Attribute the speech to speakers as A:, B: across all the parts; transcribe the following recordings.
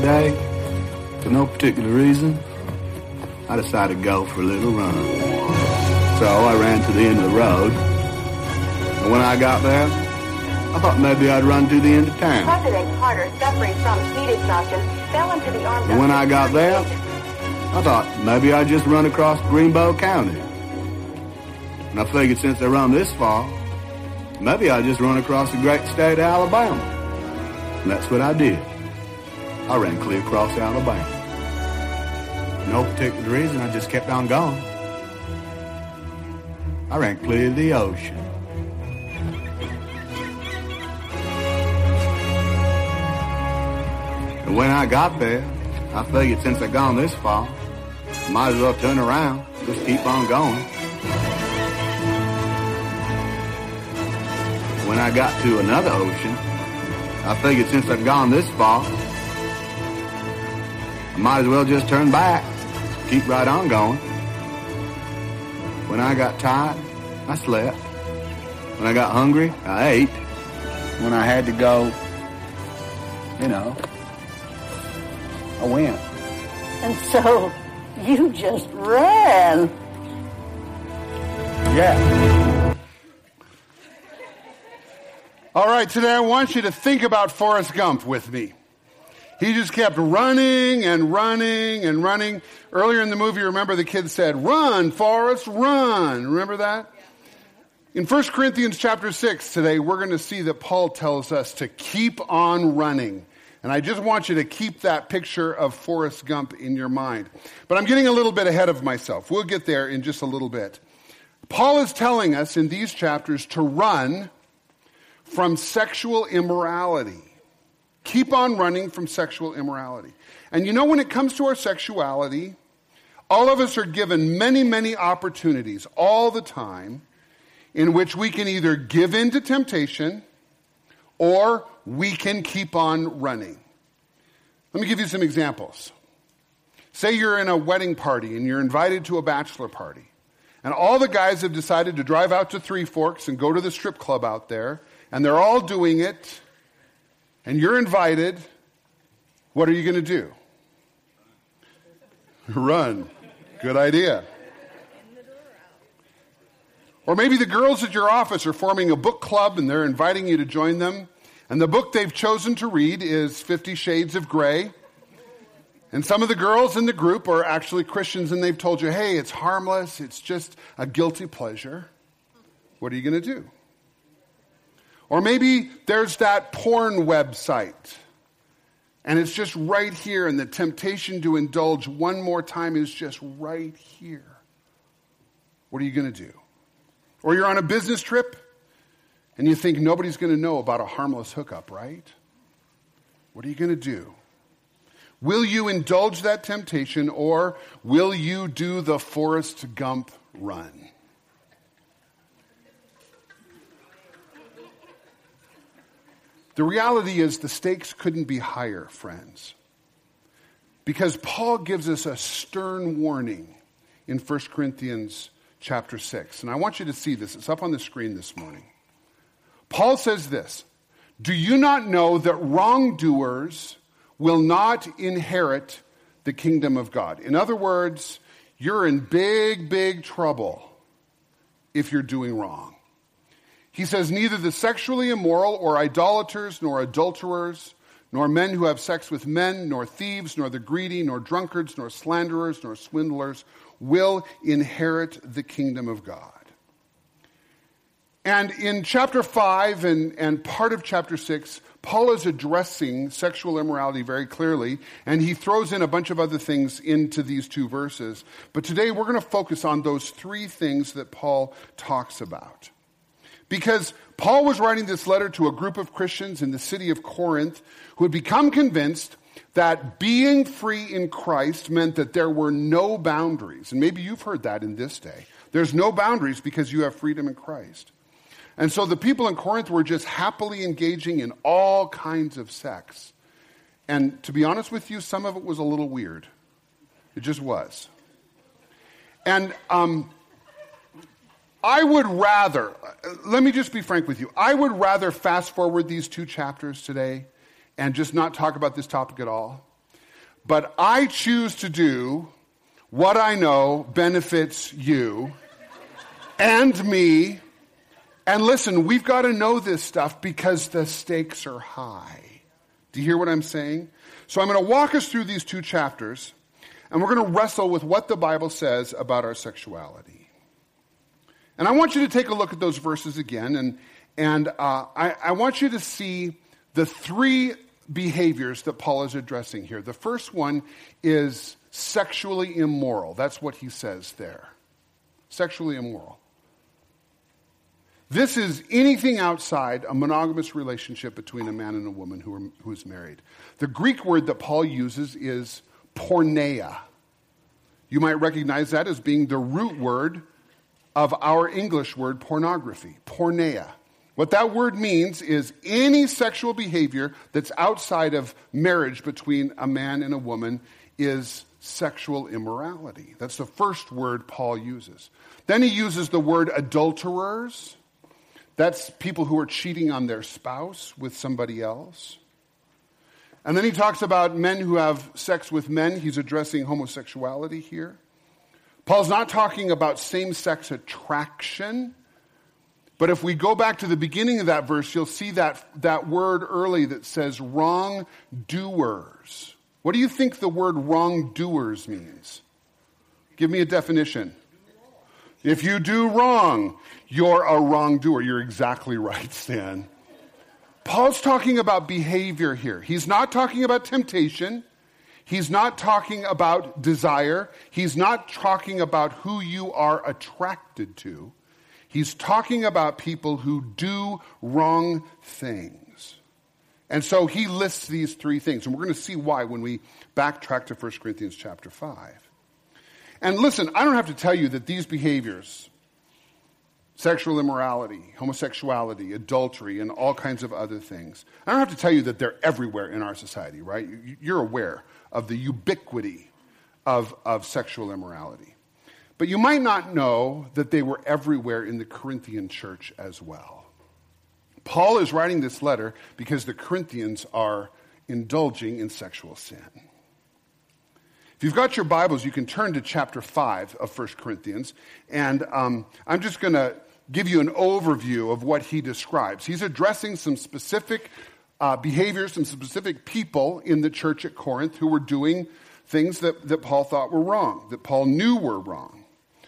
A: that day, for no particular reason, I decided to go for a little run. So I ran to the end of the road. And when I got there, I thought maybe I'd run to the end of town.
B: President Carter, suffering from heat exhaustion, fell into the arms
A: And
B: of
A: when I got there. I thought maybe I'd just run across Greenbow County. And I figured since I run this far, maybe I'd just run across the great state of Alabama. And that's what I did. I ran clear across Alabama. No particular reason, I just kept on going. I ran clear the ocean. And when I got there, I figured since I'd gone this far, might as well turn around, just keep on going. When I got to another ocean, I figured since I'd gone this far, I might as well just turn back, keep right on going. When I got tired, I slept. When I got hungry, I ate. When I had to go, you know, I went.
C: And so you just ran.
A: Yeah.
D: All right, today I want you to think about Forrest Gump with me. He just kept running and running and running. Earlier in the movie, remember the kid said, Run, Forrest, run. Remember that? In 1 Corinthians chapter 6 today, we're going to see that Paul tells us to keep on running. And I just want you to keep that picture of Forrest Gump in your mind. But I'm getting a little bit ahead of myself. We'll get there in just a little bit. Paul is telling us in these chapters to run from sexual immorality. Keep on running from sexual immorality. And you know, when it comes to our sexuality, all of us are given many, many opportunities all the time in which we can either give in to temptation or we can keep on running. Let me give you some examples. Say you're in a wedding party and you're invited to a bachelor party, and all the guys have decided to drive out to Three Forks and go to the strip club out there, and they're all doing it, and you're invited. What are you going to do? Run. Good idea. Or maybe the girls at your office are forming a book club and they're inviting you to join them. And the book they've chosen to read is Fifty Shades of Grey. And some of the girls in the group are actually Christians and they've told you, hey, it's harmless, it's just a guilty pleasure. What are you going to do? Or maybe there's that porn website and it's just right here, and the temptation to indulge one more time is just right here. What are you going to do? Or you're on a business trip and you think nobody's going to know about a harmless hookup, right? What are you going to do? Will you indulge that temptation or will you do the Forrest Gump run? The reality is the stakes couldn't be higher, friends. Because Paul gives us a stern warning in 1 Corinthians chapter 6. And I want you to see this. It's up on the screen this morning. Paul says this Do you not know that wrongdoers will not inherit the kingdom of God? In other words, you're in big, big trouble if you're doing wrong. He says, Neither the sexually immoral or idolaters, nor adulterers, nor men who have sex with men, nor thieves, nor the greedy, nor drunkards, nor slanderers, nor swindlers will inherit the kingdom of God. And in chapter 5 and, and part of chapter 6, Paul is addressing sexual immorality very clearly, and he throws in a bunch of other things into these two verses. But today we're going to focus on those three things that Paul talks about. Because Paul was writing this letter to a group of Christians in the city of Corinth who had become convinced that being free in Christ meant that there were no boundaries. And maybe you've heard that in this day. There's no boundaries because you have freedom in Christ. And so the people in Corinth were just happily engaging in all kinds of sex. And to be honest with you, some of it was a little weird. It just was. And um, I would rather, let me just be frank with you, I would rather fast forward these two chapters today and just not talk about this topic at all. but I choose to do what I know benefits you and me. And listen, we've got to know this stuff because the stakes are high. Do you hear what I'm saying? So I'm going to walk us through these two chapters, and we're going to wrestle with what the Bible says about our sexuality. And I want you to take a look at those verses again, and, and uh, I, I want you to see the three behaviors that Paul is addressing here. The first one is sexually immoral. That's what he says there. Sexually immoral. This is anything outside a monogamous relationship between a man and a woman who, are, who is married. The Greek word that Paul uses is porneia. You might recognize that as being the root word of our English word pornography, porneia. What that word means is any sexual behavior that's outside of marriage between a man and a woman is sexual immorality. That's the first word Paul uses. Then he uses the word adulterers that's people who are cheating on their spouse with somebody else. And then he talks about men who have sex with men. He's addressing homosexuality here. Paul's not talking about same sex attraction. But if we go back to the beginning of that verse, you'll see that, that word early that says wrongdoers. What do you think the word wrongdoers means? Give me a definition. If you do wrong, you're a wrongdoer. You're exactly right, Stan. Paul's talking about behavior here. He's not talking about temptation. He's not talking about desire. He's not talking about who you are attracted to. He's talking about people who do wrong things. And so he lists these three things. And we're going to see why when we backtrack to 1 Corinthians chapter 5. And listen, I don't have to tell you that these behaviors, sexual immorality, homosexuality, adultery, and all kinds of other things, I don't have to tell you that they're everywhere in our society, right? You're aware of the ubiquity of, of sexual immorality. But you might not know that they were everywhere in the Corinthian church as well. Paul is writing this letter because the Corinthians are indulging in sexual sin. If you've got your Bibles, you can turn to chapter 5 of 1 Corinthians. And um, I'm just going to give you an overview of what he describes. He's addressing some specific uh, behaviors, some specific people in the church at Corinth who were doing things that, that Paul thought were wrong, that Paul knew were wrong.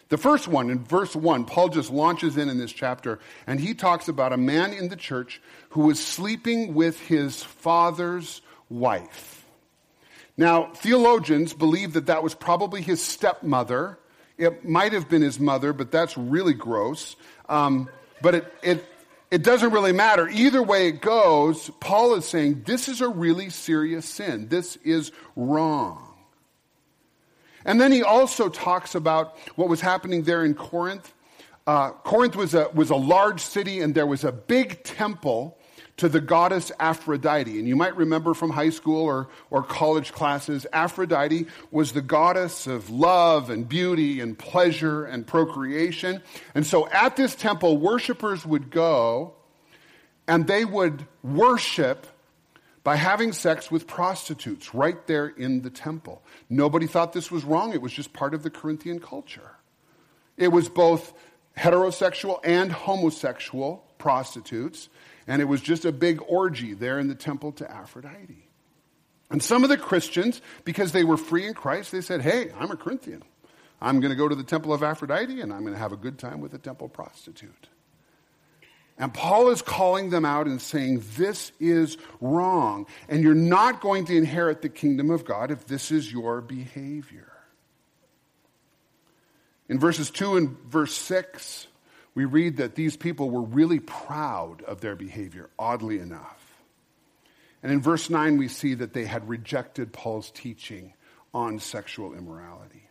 D: The first one, in verse 1, Paul just launches in in this chapter, and he talks about a man in the church who was sleeping with his father's wife. Now, theologians believe that that was probably his stepmother. It might have been his mother, but that's really gross. Um, but it, it, it doesn't really matter. Either way it goes, Paul is saying this is a really serious sin. This is wrong. And then he also talks about what was happening there in Corinth. Uh, Corinth was a, was a large city, and there was a big temple to the goddess Aphrodite. And you might remember from high school or, or college classes, Aphrodite was the goddess of love and beauty and pleasure and procreation. And so at this temple, worshipers would go and they would worship by having sex with prostitutes right there in the temple. Nobody thought this was wrong, it was just part of the Corinthian culture. It was both heterosexual and homosexual prostitutes and it was just a big orgy there in the temple to Aphrodite. And some of the Christians, because they were free in Christ, they said, Hey, I'm a Corinthian. I'm going to go to the temple of Aphrodite and I'm going to have a good time with a temple prostitute. And Paul is calling them out and saying, This is wrong. And you're not going to inherit the kingdom of God if this is your behavior. In verses 2 and verse 6, we read that these people were really proud of their behavior, oddly enough. And in verse 9, we see that they had rejected Paul's teaching on sexual immorality.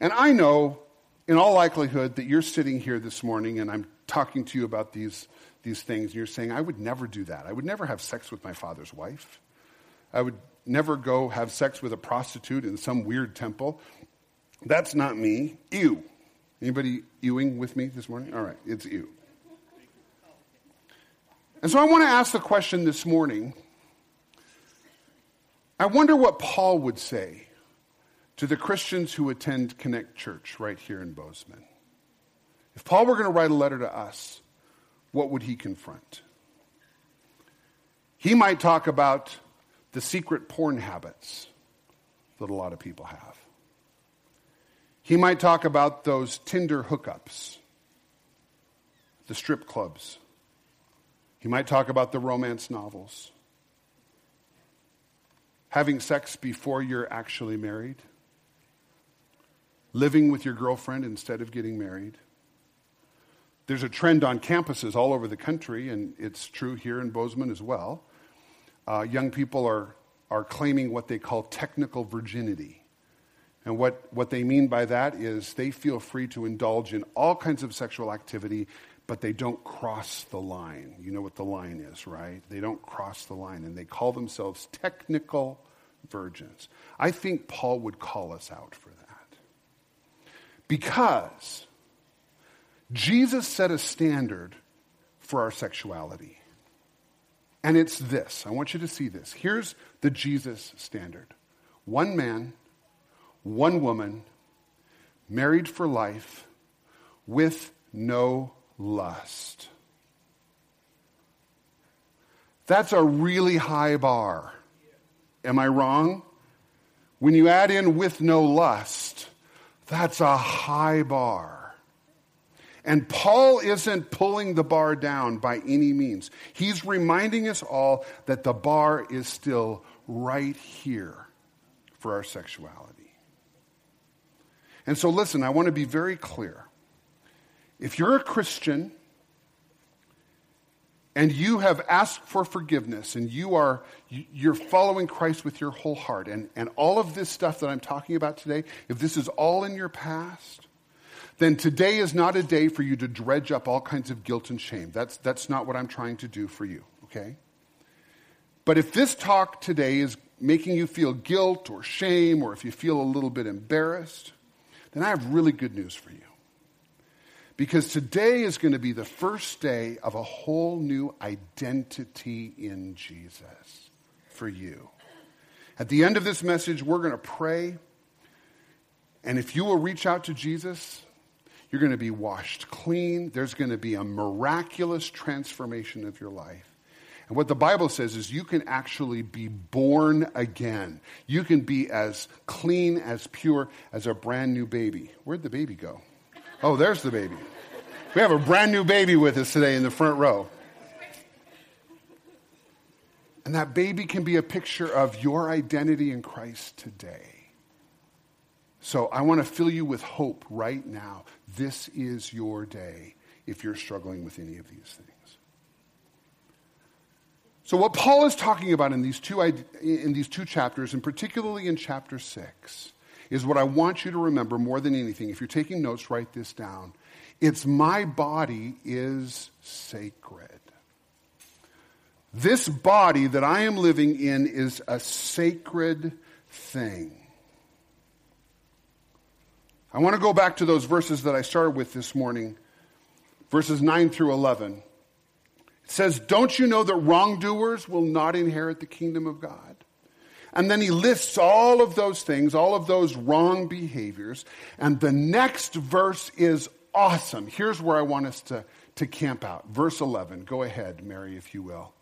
D: And I know, in all likelihood, that you're sitting here this morning and I'm talking to you about these, these things, and you're saying, I would never do that. I would never have sex with my father's wife. I would never go have sex with a prostitute in some weird temple. That's not me. Ew. Anybody Ewing with me this morning? All right, it's you. And so I want to ask the question this morning. I wonder what Paul would say to the Christians who attend Connect Church right here in Bozeman. If Paul were going to write a letter to us, what would he confront? He might talk about the secret porn habits that a lot of people have. He might talk about those Tinder hookups, the strip clubs. He might talk about the romance novels. Having sex before you're actually married. Living with your girlfriend instead of getting married. There's a trend on campuses all over the country, and it's true here in Bozeman as well. Uh, young people are, are claiming what they call technical virginity. And what, what they mean by that is they feel free to indulge in all kinds of sexual activity, but they don't cross the line. You know what the line is, right? They don't cross the line, and they call themselves technical virgins. I think Paul would call us out for that. Because Jesus set a standard for our sexuality. And it's this. I want you to see this. Here's the Jesus standard one man, one woman, married for life, with no lust. That's a really high bar. Am I wrong? When you add in with no lust, that's a high bar. And Paul isn't pulling the bar down by any means. He's reminding us all that the bar is still right here for our sexuality. And so, listen, I want to be very clear. If you're a Christian and you have asked for forgiveness and you are you're following Christ with your whole heart and, and all of this stuff that I'm talking about today, if this is all in your past, then today is not a day for you to dredge up all kinds of guilt and shame. That's, that's not what I'm trying to do for you, okay? But if this talk today is making you feel guilt or shame, or if you feel a little bit embarrassed, then I have really good news for you. Because today is going to be the first day of a whole new identity in Jesus for you. At the end of this message, we're going to pray. And if you will reach out to Jesus, you're going to be washed clean. There's going to be a miraculous transformation of your life. And what the Bible says is you can actually be born again. You can be as clean, as pure as a brand new baby. Where'd the baby go? Oh, there's the baby. We have a brand new baby with us today in the front row. And that baby can be a picture of your identity in Christ today. So I want to fill you with hope right now. This is your day if you're struggling with any of these things. So what Paul is talking about in these two, in these two chapters, and particularly in chapter 6, is what I want you to remember more than anything. If you're taking notes, write this down. It's my body is sacred. This body that I am living in is a sacred thing. I want to go back to those verses that I started with this morning, verses 9 through 11. It says, Don't you know that wrongdoers will not inherit the kingdom of God? And then he lists all of those things, all of those wrong behaviors. And the next verse is awesome. Here's where I want us to, to camp out. Verse 11. Go ahead, Mary, if you will.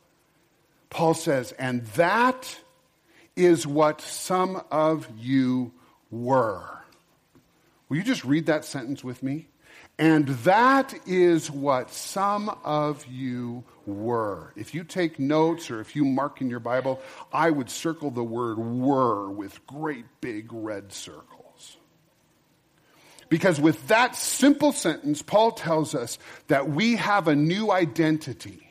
D: Paul says, And that is what some of you were. Will you just read that sentence with me? And that is what some of you were. If you take notes or if you mark in your Bible, I would circle the word were with great big red circles. Because with that simple sentence, Paul tells us that we have a new identity.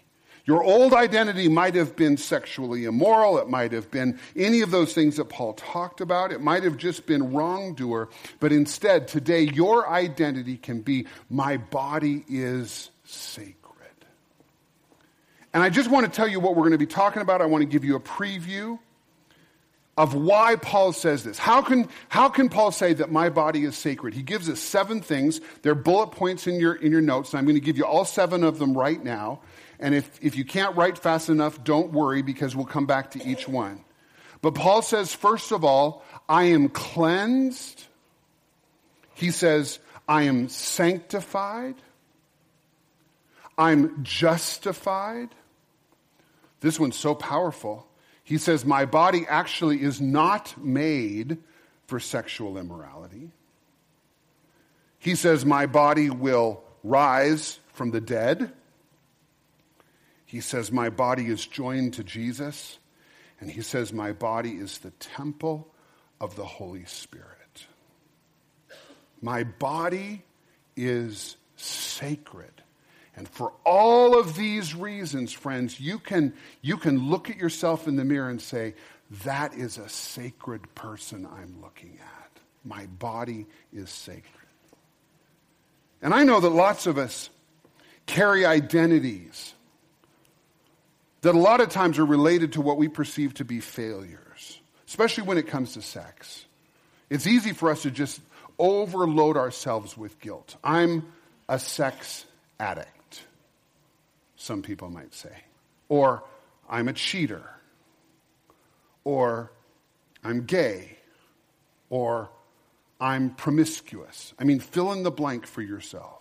D: Your old identity might have been sexually immoral. It might have been any of those things that Paul talked about. It might have just been wrongdoer. But instead, today, your identity can be my body is sacred. And I just want to tell you what we're going to be talking about. I want to give you a preview of why Paul says this. How can, how can Paul say that my body is sacred? He gives us seven things. They're bullet points in your, in your notes, and I'm going to give you all seven of them right now. And if, if you can't write fast enough, don't worry because we'll come back to each one. But Paul says, first of all, I am cleansed. He says, I am sanctified. I'm justified. This one's so powerful. He says, My body actually is not made for sexual immorality. He says, My body will rise from the dead. He says, My body is joined to Jesus. And he says, My body is the temple of the Holy Spirit. My body is sacred. And for all of these reasons, friends, you can, you can look at yourself in the mirror and say, That is a sacred person I'm looking at. My body is sacred. And I know that lots of us carry identities that a lot of times are related to what we perceive to be failures, especially when it comes to sex. It's easy for us to just overload ourselves with guilt. I'm a sex addict some people might say. Or I'm a cheater. Or I'm gay. Or I'm promiscuous. I mean, fill in the blank for yourself.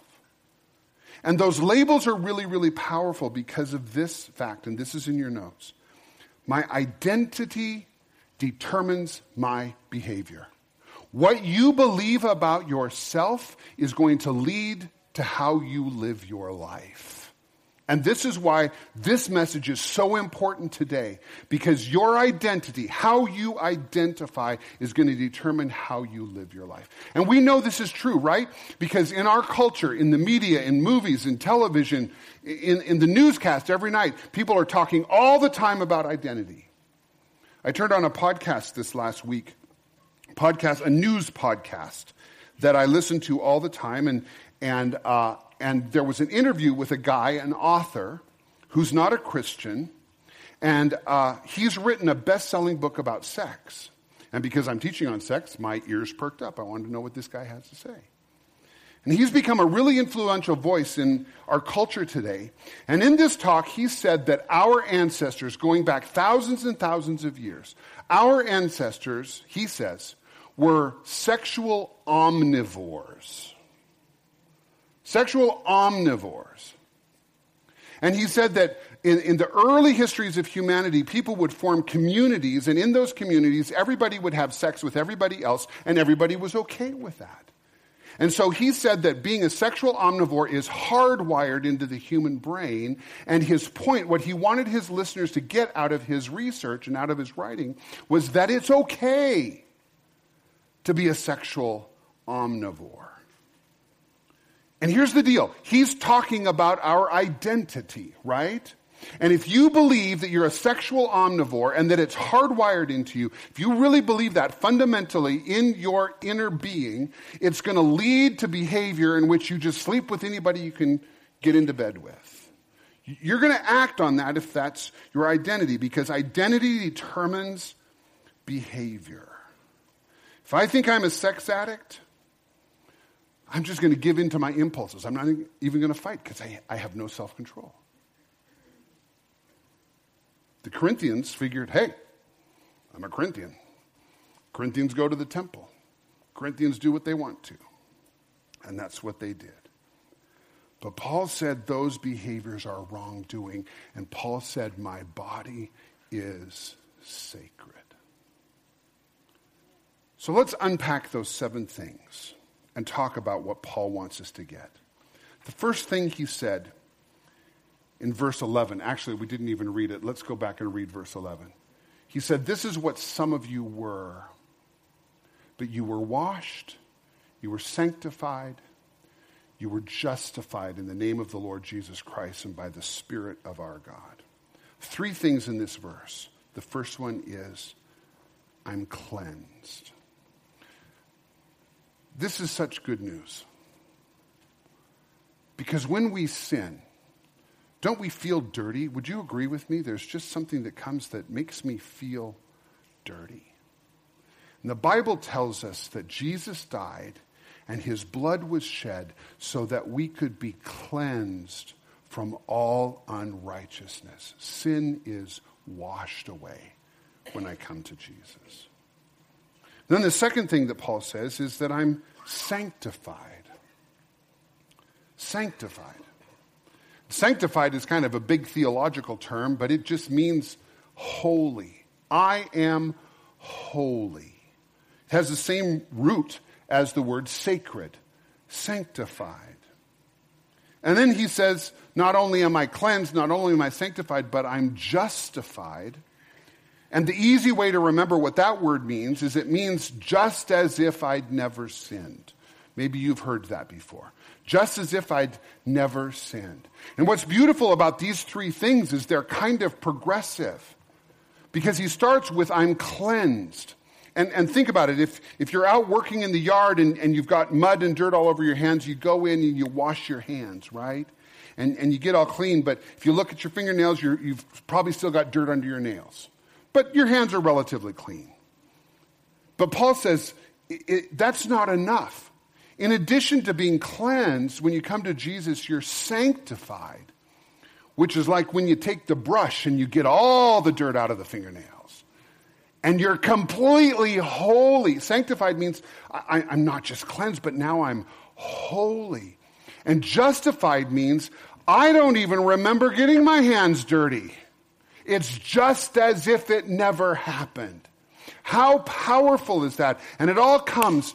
D: And those labels are really, really powerful because of this fact, and this is in your notes. My identity determines my behavior. What you believe about yourself is going to lead to how you live your life. And this is why this message is so important today, because your identity, how you identify, is going to determine how you live your life. And we know this is true, right? Because in our culture, in the media, in movies, in television, in, in the newscast every night, people are talking all the time about identity. I turned on a podcast this last week, podcast, a news podcast that I listen to all the time, and and uh, and there was an interview with a guy, an author, who's not a Christian, and uh, he's written a best selling book about sex. And because I'm teaching on sex, my ears perked up. I wanted to know what this guy has to say. And he's become a really influential voice in our culture today. And in this talk, he said that our ancestors, going back thousands and thousands of years, our ancestors, he says, were sexual omnivores sexual omnivores. And he said that in, in, the early histories of humanity, people would form communities, and in those communities, everybody would have sex with everybody else, and everybody was okay with that. And so he said that being a sexual omnivore is hardwired into the human brain. And his point, what he wanted his listeners to get out of his research and out of his writing, was that it's okay to be a sexual omnivore. And here's the deal he's talking about our identity, right? And if you believe that you're a sexual omnivore and that it's hardwired into you, if you really believe that fundamentally in your inner being, it's going to lead to behavior in which you just sleep with anybody you can get into bed with. You're going to act on that if that's your identity, because identity determines behavior. If I think I'm a sex addict, I'm just going to give in to my impulses. I'm not even going to fight because I, I have no self control. The Corinthians figured, hey, I'm a Corinthian. Corinthians go to the temple. Corinthians do what they want to. And that's what they did. But Paul said those behaviors are wrongdoing. And Paul said, my body is sacred. So let's unpack those seven things and talk about what Paul wants us to get. The first thing he said in verse 11, actually, we didn't even read it. Let's go back and read verse 11. He said, This is what some of you were, but you were washed, you were sanctified, you were justified in the name of the Lord Jesus Christ and by the Spirit of our God. Three things in this verse. The first one is, I'm cleansed. This is such good news. Because when we sin, don't we feel dirty? Would you agree with me? There's just something that comes that makes me feel dirty. And the Bible tells us that Jesus died and his blood was shed so that we could be cleansed from all unrighteousness. Sin is washed away when I come to Jesus. Then the second thing that Paul says is that I'm sanctified. Sanctified. Sanctified is kind of a big theological term, but it just means holy. I am holy. It has the same root as the word sacred, sanctified. And then he says, Not only am I cleansed, not only am I sanctified, but I'm justified. And the easy way to remember what that word means is it means just as if I'd never sinned. Maybe you've heard that before. Just as if I'd never sinned. And what's beautiful about these three things is they're kind of progressive. Because he starts with, I'm cleansed. And, and think about it. If, if you're out working in the yard and, and you've got mud and dirt all over your hands, you go in and you wash your hands, right? And, and you get all clean. But if you look at your fingernails, you you've probably still got dirt under your nails. But your hands are relatively clean. But Paul says that's not enough. In addition to being cleansed, when you come to Jesus, you're sanctified, which is like when you take the brush and you get all the dirt out of the fingernails. and you're completely holy. Sanctified means I, am not just cleansed, but now I'm holy. And justified means I don't even remember getting my hands dirty. It's just as if it never happened. How powerful is that? And it all comes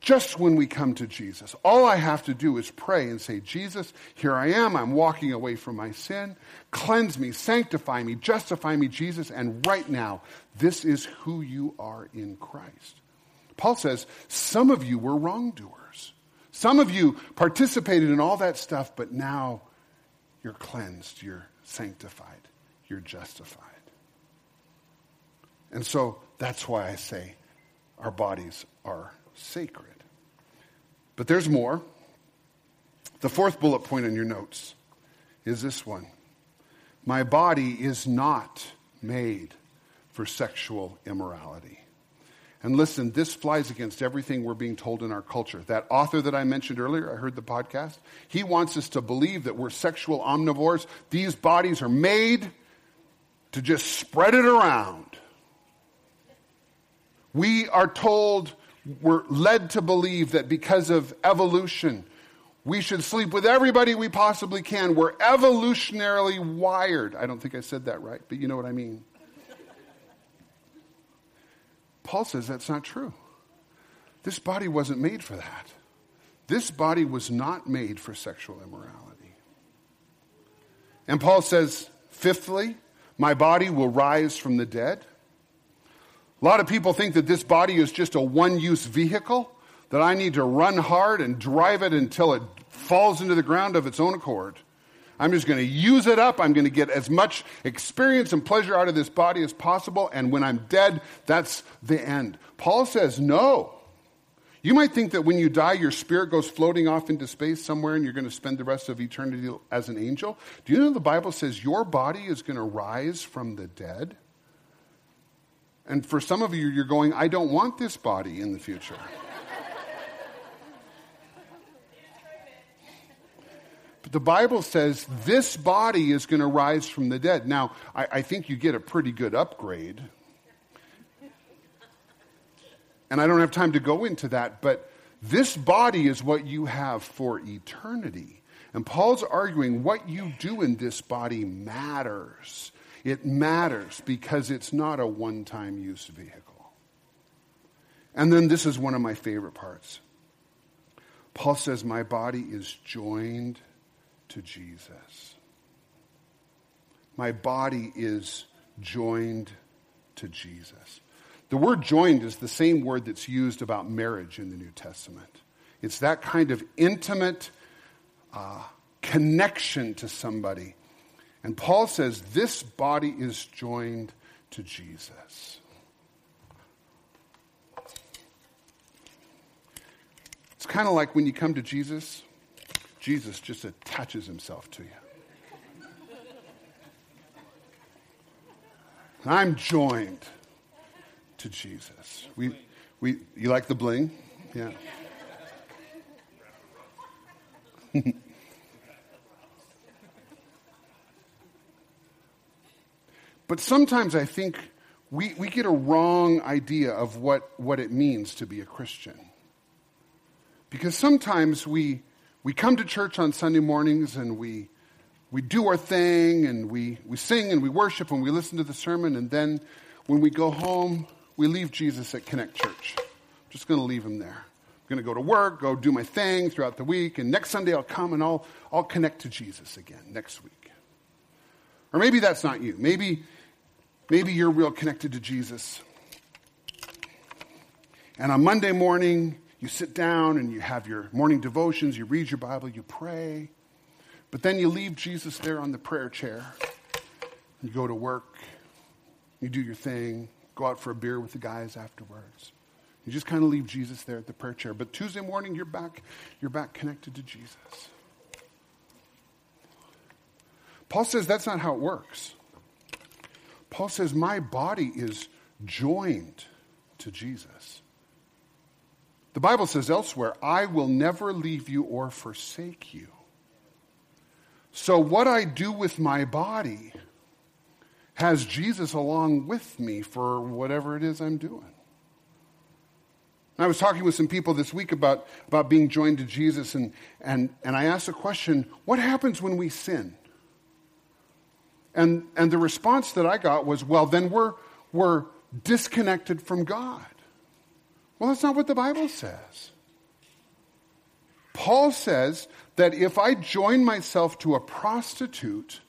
D: just when we come to Jesus. All I have to do is pray and say, Jesus, here I am. I'm walking away from my sin. Cleanse me, sanctify me, justify me, Jesus. And right now, this is who you are in Christ. Paul says, some of you were wrongdoers. Some of you participated in all that stuff, but now you're cleansed, you're sanctified, you're justified. And so that's why I say our bodies are sacred. But there's more. The fourth bullet point in your notes is this one My body is not made for sexual immorality. And listen, this flies against everything we're being told in our culture. That author that I mentioned earlier, I heard the podcast, he wants us to believe that we're sexual omnivores. These bodies are made to just spread it around. We are told we're led to believe that because of evolution, we should sleep with everybody we possibly can. We're evolutionarily wired. I don't think I said that right, but you know what I mean. Paul says that's not true. This body wasn't made for that. This body was not made for sexual immorality. And Paul says, fifthly, my body will rise from the dead. A lot of people think that this body is just a one use vehicle, that I need to run hard and drive it until it falls into the ground of its own accord. I'm just going to use it up. I'm going to get as much experience and pleasure out of this body as possible. And when I'm dead, that's the end. Paul says, no. You might think that when you die, your spirit goes floating off into space somewhere and you're going to spend the rest of eternity as an angel. Do you know the Bible says your body is going to rise from the dead? And for some of you, you're going, I don't want this body in the future. But the Bible says this body is going to rise from the dead. Now, I, I, think you get a pretty good upgrade. And I don't have time to go into that, but this body is what you have for eternity. And Paul's arguing what you do in this body matters. It matters because it's not a one time use vehicle. And then this is one of my favorite parts. Paul says, My body is joined to Jesus. My body is joined to Jesus. The word joined is the same word that's used about marriage in the New Testament. It's that kind of intimate uh, connection to somebody and Paul says this body is joined to Jesus. It's kind of like when you come to Jesus, Jesus just attaches himself to you. I'm joined to Jesus. We, we, you like the bling? Yeah. But sometimes I think we, we get a wrong idea of what, what it means to be a Christian. Because sometimes we, we come to church on Sunday mornings and we, we do our thing and we, we sing and we worship and we listen to the sermon, and then when we go home, we leave Jesus at Connect Church. I'm just going to leave him there. I'm going to go to work, go do my thing throughout the week, and next Sunday I'll come and I'll, I'll connect to Jesus again next week. Or maybe that's not you. Maybe Maybe you're real connected to Jesus. And on Monday morning, you sit down and you have your morning devotions, you read your Bible, you pray. But then you leave Jesus there on the prayer chair. You go to work, you do your thing, go out for a beer with the guys afterwards. You just kind of leave Jesus there at the prayer chair. But Tuesday morning, you're back, you're back connected to Jesus. Paul says that's not how it works. Paul says, My body is joined to Jesus. The Bible says elsewhere, I will never leave you or forsake you. So, what I do with my body has Jesus along with me for whatever it is I'm doing. I was talking with some people this week about, about being joined to Jesus, and, and, and I asked a question what happens when we sin? And, and the response that I got was, well, then we're, we're disconnected from God. Well, that's not what the Bible says. Paul says that if I join myself to a prostitute,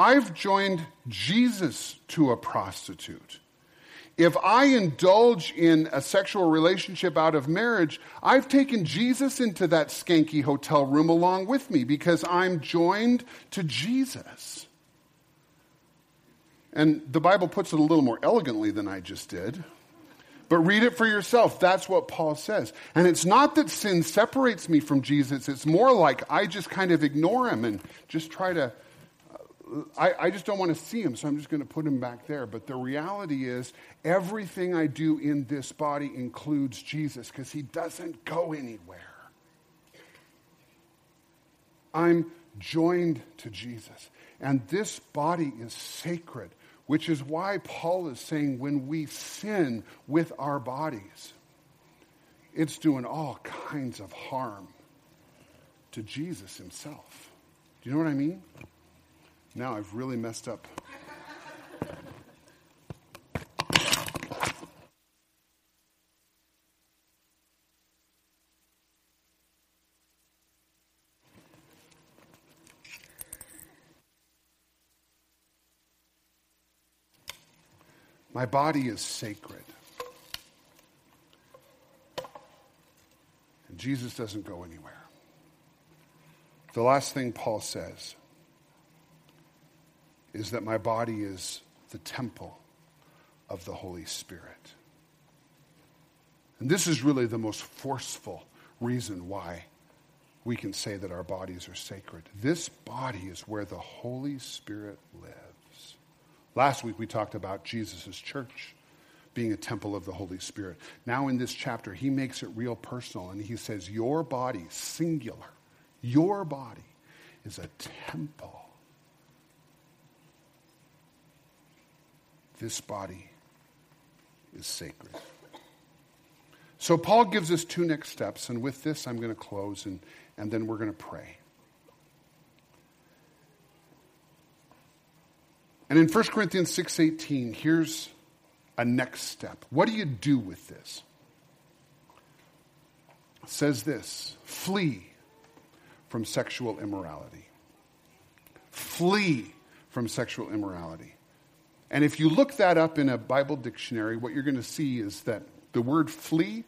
D: I've joined Jesus to a prostitute. If I indulge in a sexual relationship out of marriage, I've taken Jesus into that skanky hotel room along with me because I'm joined to Jesus. And the Bible puts it a little more elegantly than I just did. But read it for yourself. That's what Paul says. And it's not that sin separates me from Jesus, it's more like I just kind of ignore him and just try to. I, I just don't want to see him, so I'm just going to put him back there. But the reality is, everything I do in this body includes Jesus because he doesn't go anywhere. I'm joined to Jesus. And this body is sacred which is why Paul is saying when we sin with our bodies, it's doing all kinds of harm to Jesus himself. Do you know what I mean? Now I've really messed up My body is sacred. And Jesus doesn't go anywhere. The last thing Paul says is that my body is the temple of the Holy Spirit. And this is really the most forceful reason why we can say that our bodies are sacred. This body is where the Holy Spirit lives. Last week we talked about Jesus' church being a temple of the Holy Spirit. Now in this chapter, he makes it real personal and he says, Your body, singular, your body is a temple. This body is sacred. So Paul gives us two next steps, and with this I'm going to close and, and then we're going to pray. And in 1 Corinthians 6:18, here's a next step. What do you do with this? It says this, flee from sexual immorality. Flee from sexual immorality. And if you look that up in a Bible dictionary, what you're going to see is that the word flee,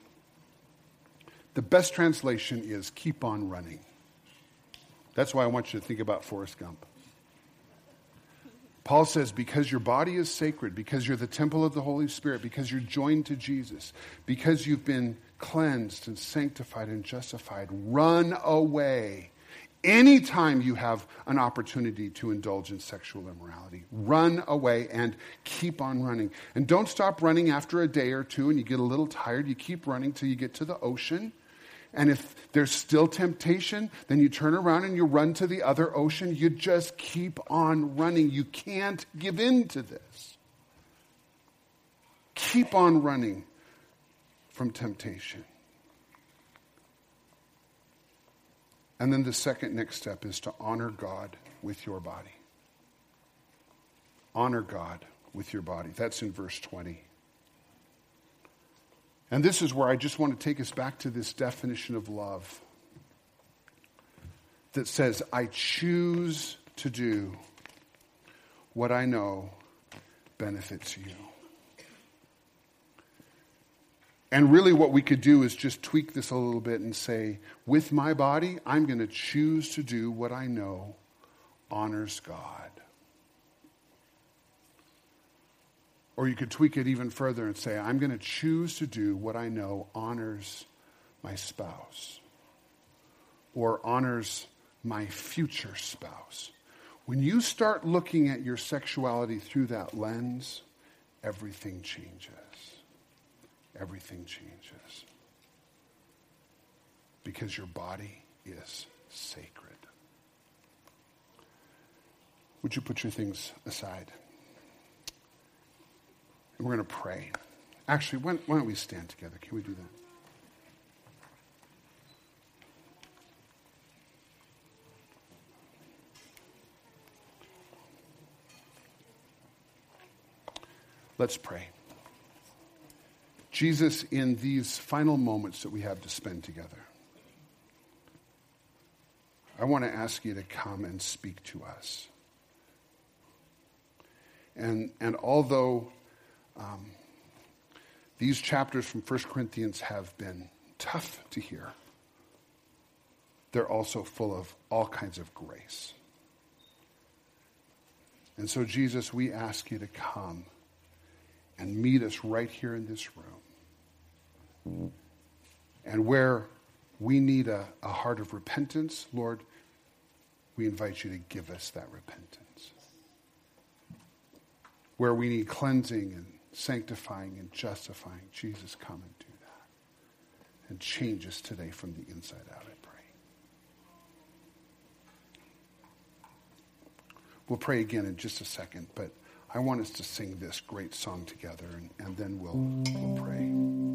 D: the best translation is keep on running. That's why I want you to think about Forrest Gump. Paul says, because your body is sacred, because you're the temple of the Holy Spirit, because you're joined to Jesus, because you've been cleansed and sanctified and justified, run away. Anytime you have an opportunity to indulge in sexual immorality, run away and keep on running. And don't stop running after a day or two and you get a little tired. You keep running till you get to the ocean and if there's still temptation, then you turn around and you run to the other ocean. You just keep on running. You can't give in to this. keep on running from temptation. And then the second next step is to honor God with your body. Honor God with your body. That's in verse 20. And this is where I just want to take us back to this definition of love that says, I choose to do what I know benefits you. And really, what we could do is just tweak this a little bit and say, with my body, I'm going to choose to do what I know honors God. Or you could tweak it even further and say, I'm going to choose to do what I know honors my spouse or honors my future spouse. When you start looking at your sexuality through that lens, everything changes. Everything changes. Because your body is sacred. Would you put your things aside? And we're going to pray. Actually, why, why don't we stand together? Can we do that? Let's pray. Jesus, in these final moments that we have to spend together, I want to ask you to come and speak to us. And, and although um, these chapters from 1 Corinthians have been tough to hear, they're also full of all kinds of grace. And so, Jesus, we ask you to come and meet us right here in this room. And where we need a, a heart of repentance, Lord, we invite you to give us that repentance. Where we need cleansing and sanctifying and justifying, Jesus, come and do that. And change us today from the inside out, I pray. We'll pray again in just a second, but I want us to sing this great song together, and, and then we'll, we'll pray.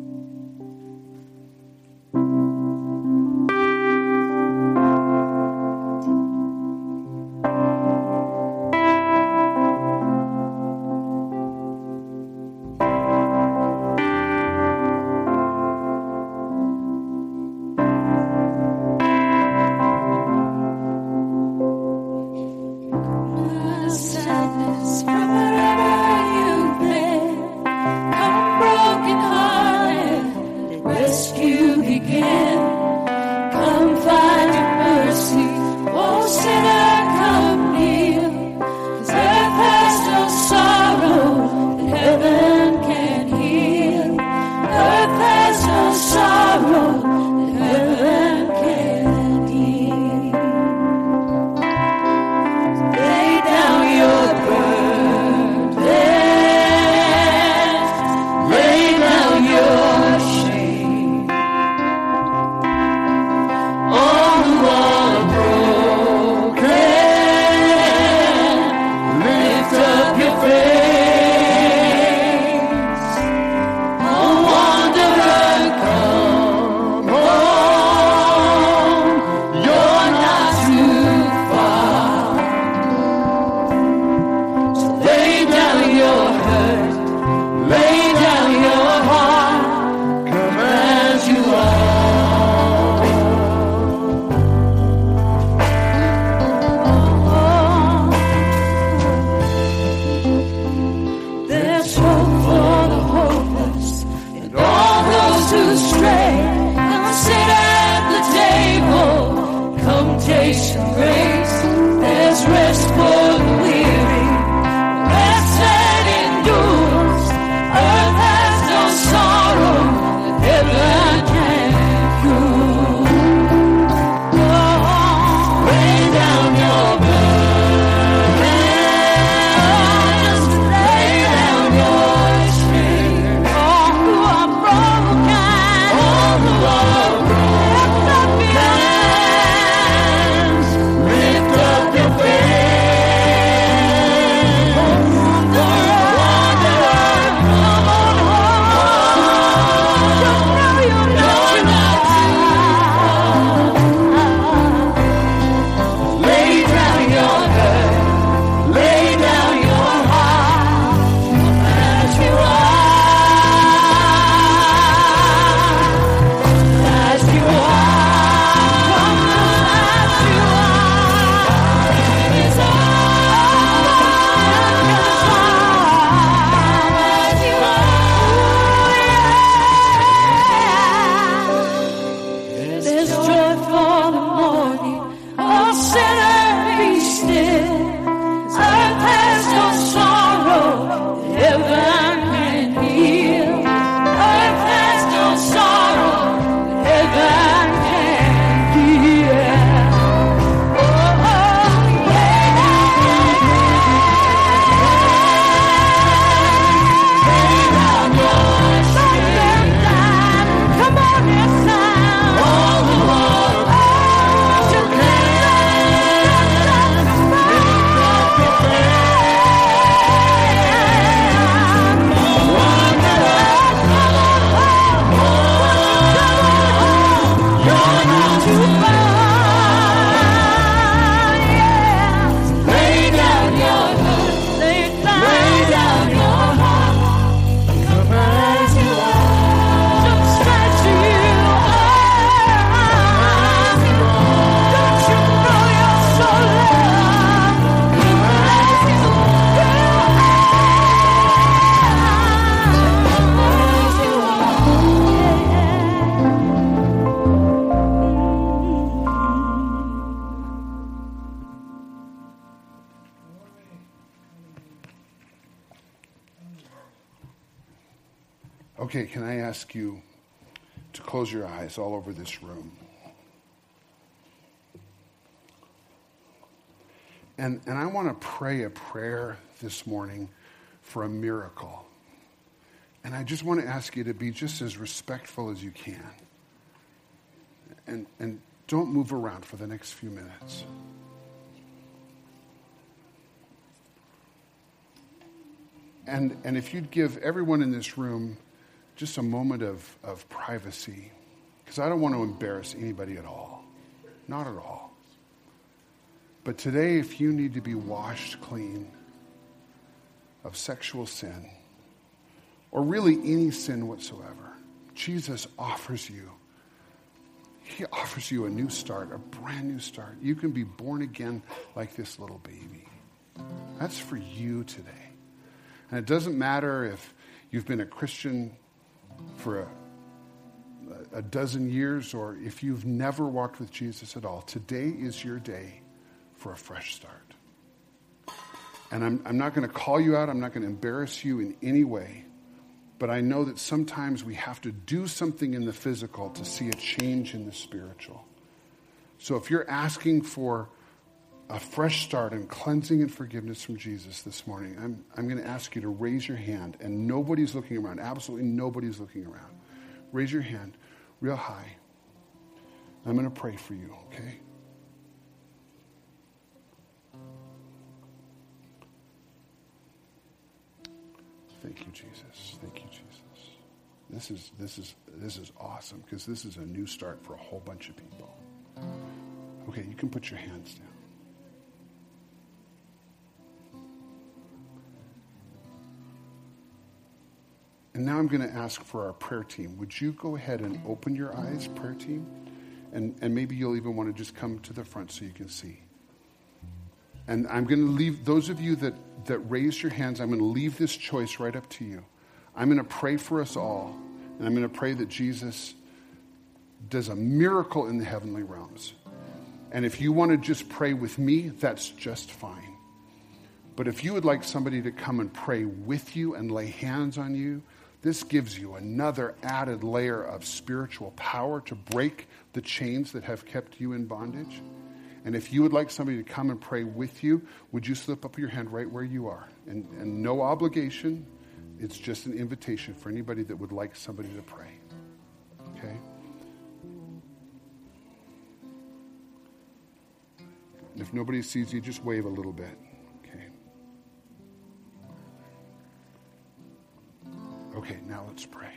D: And, and I want to pray a prayer this morning for a miracle. And I just want to ask you to be just as respectful as you can. And, and don't move around for the next few minutes. And, and if you'd give everyone in this room just a moment of, of privacy, because I don't want to embarrass anybody at all. Not at all. But today, if you need to be washed clean of sexual sin, or really any sin whatsoever, Jesus offers you. He offers you a new start, a brand new start. You can be born again like this little baby. That's for you today. And it doesn't matter if you've been a Christian for a, a dozen years or if you've never walked with Jesus at all. Today is your day for a fresh start. And I'm, I'm not going to call you out, I'm not going to embarrass you in any way. But I know that sometimes we have to do something in the physical to see a change in the spiritual. So if you're asking for a fresh start and cleansing and forgiveness from Jesus this morning, I'm, I'm going to ask you to raise your hand, and nobody's looking around. Absolutely nobody's looking around. Raise your hand real high. I'm going to pray for you, okay? Thank you, Jesus. Thank you, Jesus. This is this is this is awesome because this is a new start for a whole bunch of people. Okay, you can put your hands down. And now I'm going to ask for our prayer team. Would you go ahead and open your eyes, prayer team? And, and maybe you'll even want to just come to the front so you can see. And I'm going to leave those of you that, that raised your hands, I'm going to leave this choice right up to you. I'm going to pray for us all, and I'm going to pray that Jesus does a miracle in the heavenly realms. And if you want to just pray with me, that's just fine. But if you would like somebody to come and pray with you and lay hands on you, this gives you another added layer of spiritual power to break the chains that have kept you in bondage. And if you would like somebody to come and pray with you, would you slip up your hand right where you are? And, and no obligation, it's just an invitation for anybody that would like somebody to pray. Okay? If nobody sees you, just wave a little bit. Okay. Okay, now let's pray.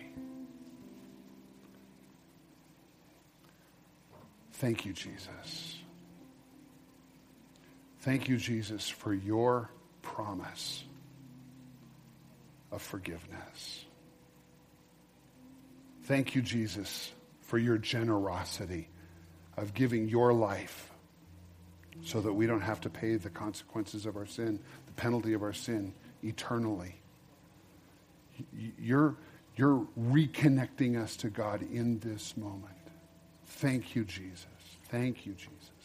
D: Thank you, Jesus. Thank you, Jesus, for your promise of forgiveness. Thank you, Jesus, for your generosity of giving your life so that we don't have to pay the consequences of our sin, the penalty of our sin eternally. You're, you're reconnecting us to God in this moment. Thank you, Jesus. Thank you, Jesus.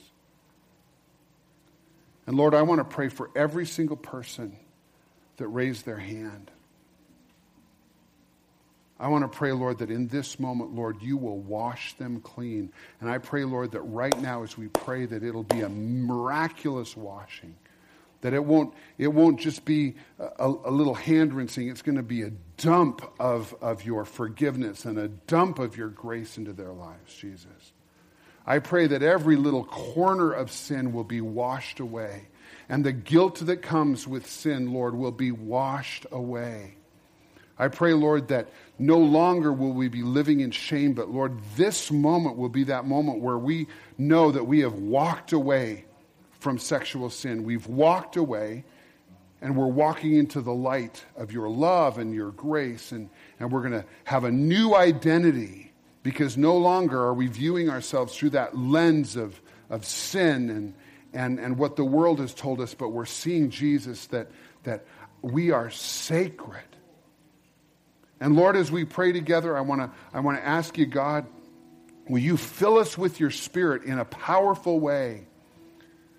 D: And Lord, I want to pray for every single person that raised their hand. I want to pray, Lord, that in this moment, Lord, you will wash them clean. And I pray, Lord, that right now as we pray, that it'll be a miraculous washing. That it won't, it won't just be a, a little hand rinsing, it's going to be a dump of, of your forgiveness and a dump of your grace into their lives, Jesus. I pray that every little corner of sin will be washed away. And the guilt that comes with sin, Lord, will be washed away. I pray, Lord, that no longer will we be living in shame, but Lord, this moment will be that moment where we know that we have walked away from sexual sin. We've walked away and we're walking into the light of your love and your grace, and, and we're going to have a new identity because no longer are we viewing ourselves through that lens of, of sin and, and, and what the world has told us, but we're seeing Jesus that, that we are sacred. And Lord, as we pray together, I want to I want to ask you, God, will you fill us with your spirit in a powerful way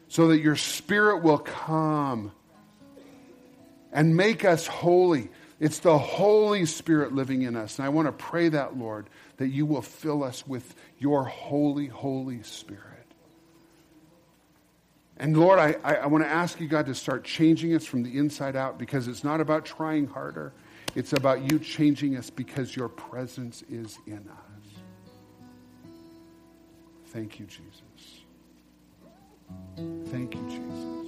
D: so that your spirit will come and make us holy It's the Holy Spirit living in us. And I want to pray that, Lord, that you will fill us with your holy, Holy Spirit. And Lord, I, I, want to ask you, God, to start changing us from the inside out because it's not about trying harder. It's about you changing us because your presence is in us. Thank you, Jesus. Thank you, Jesus.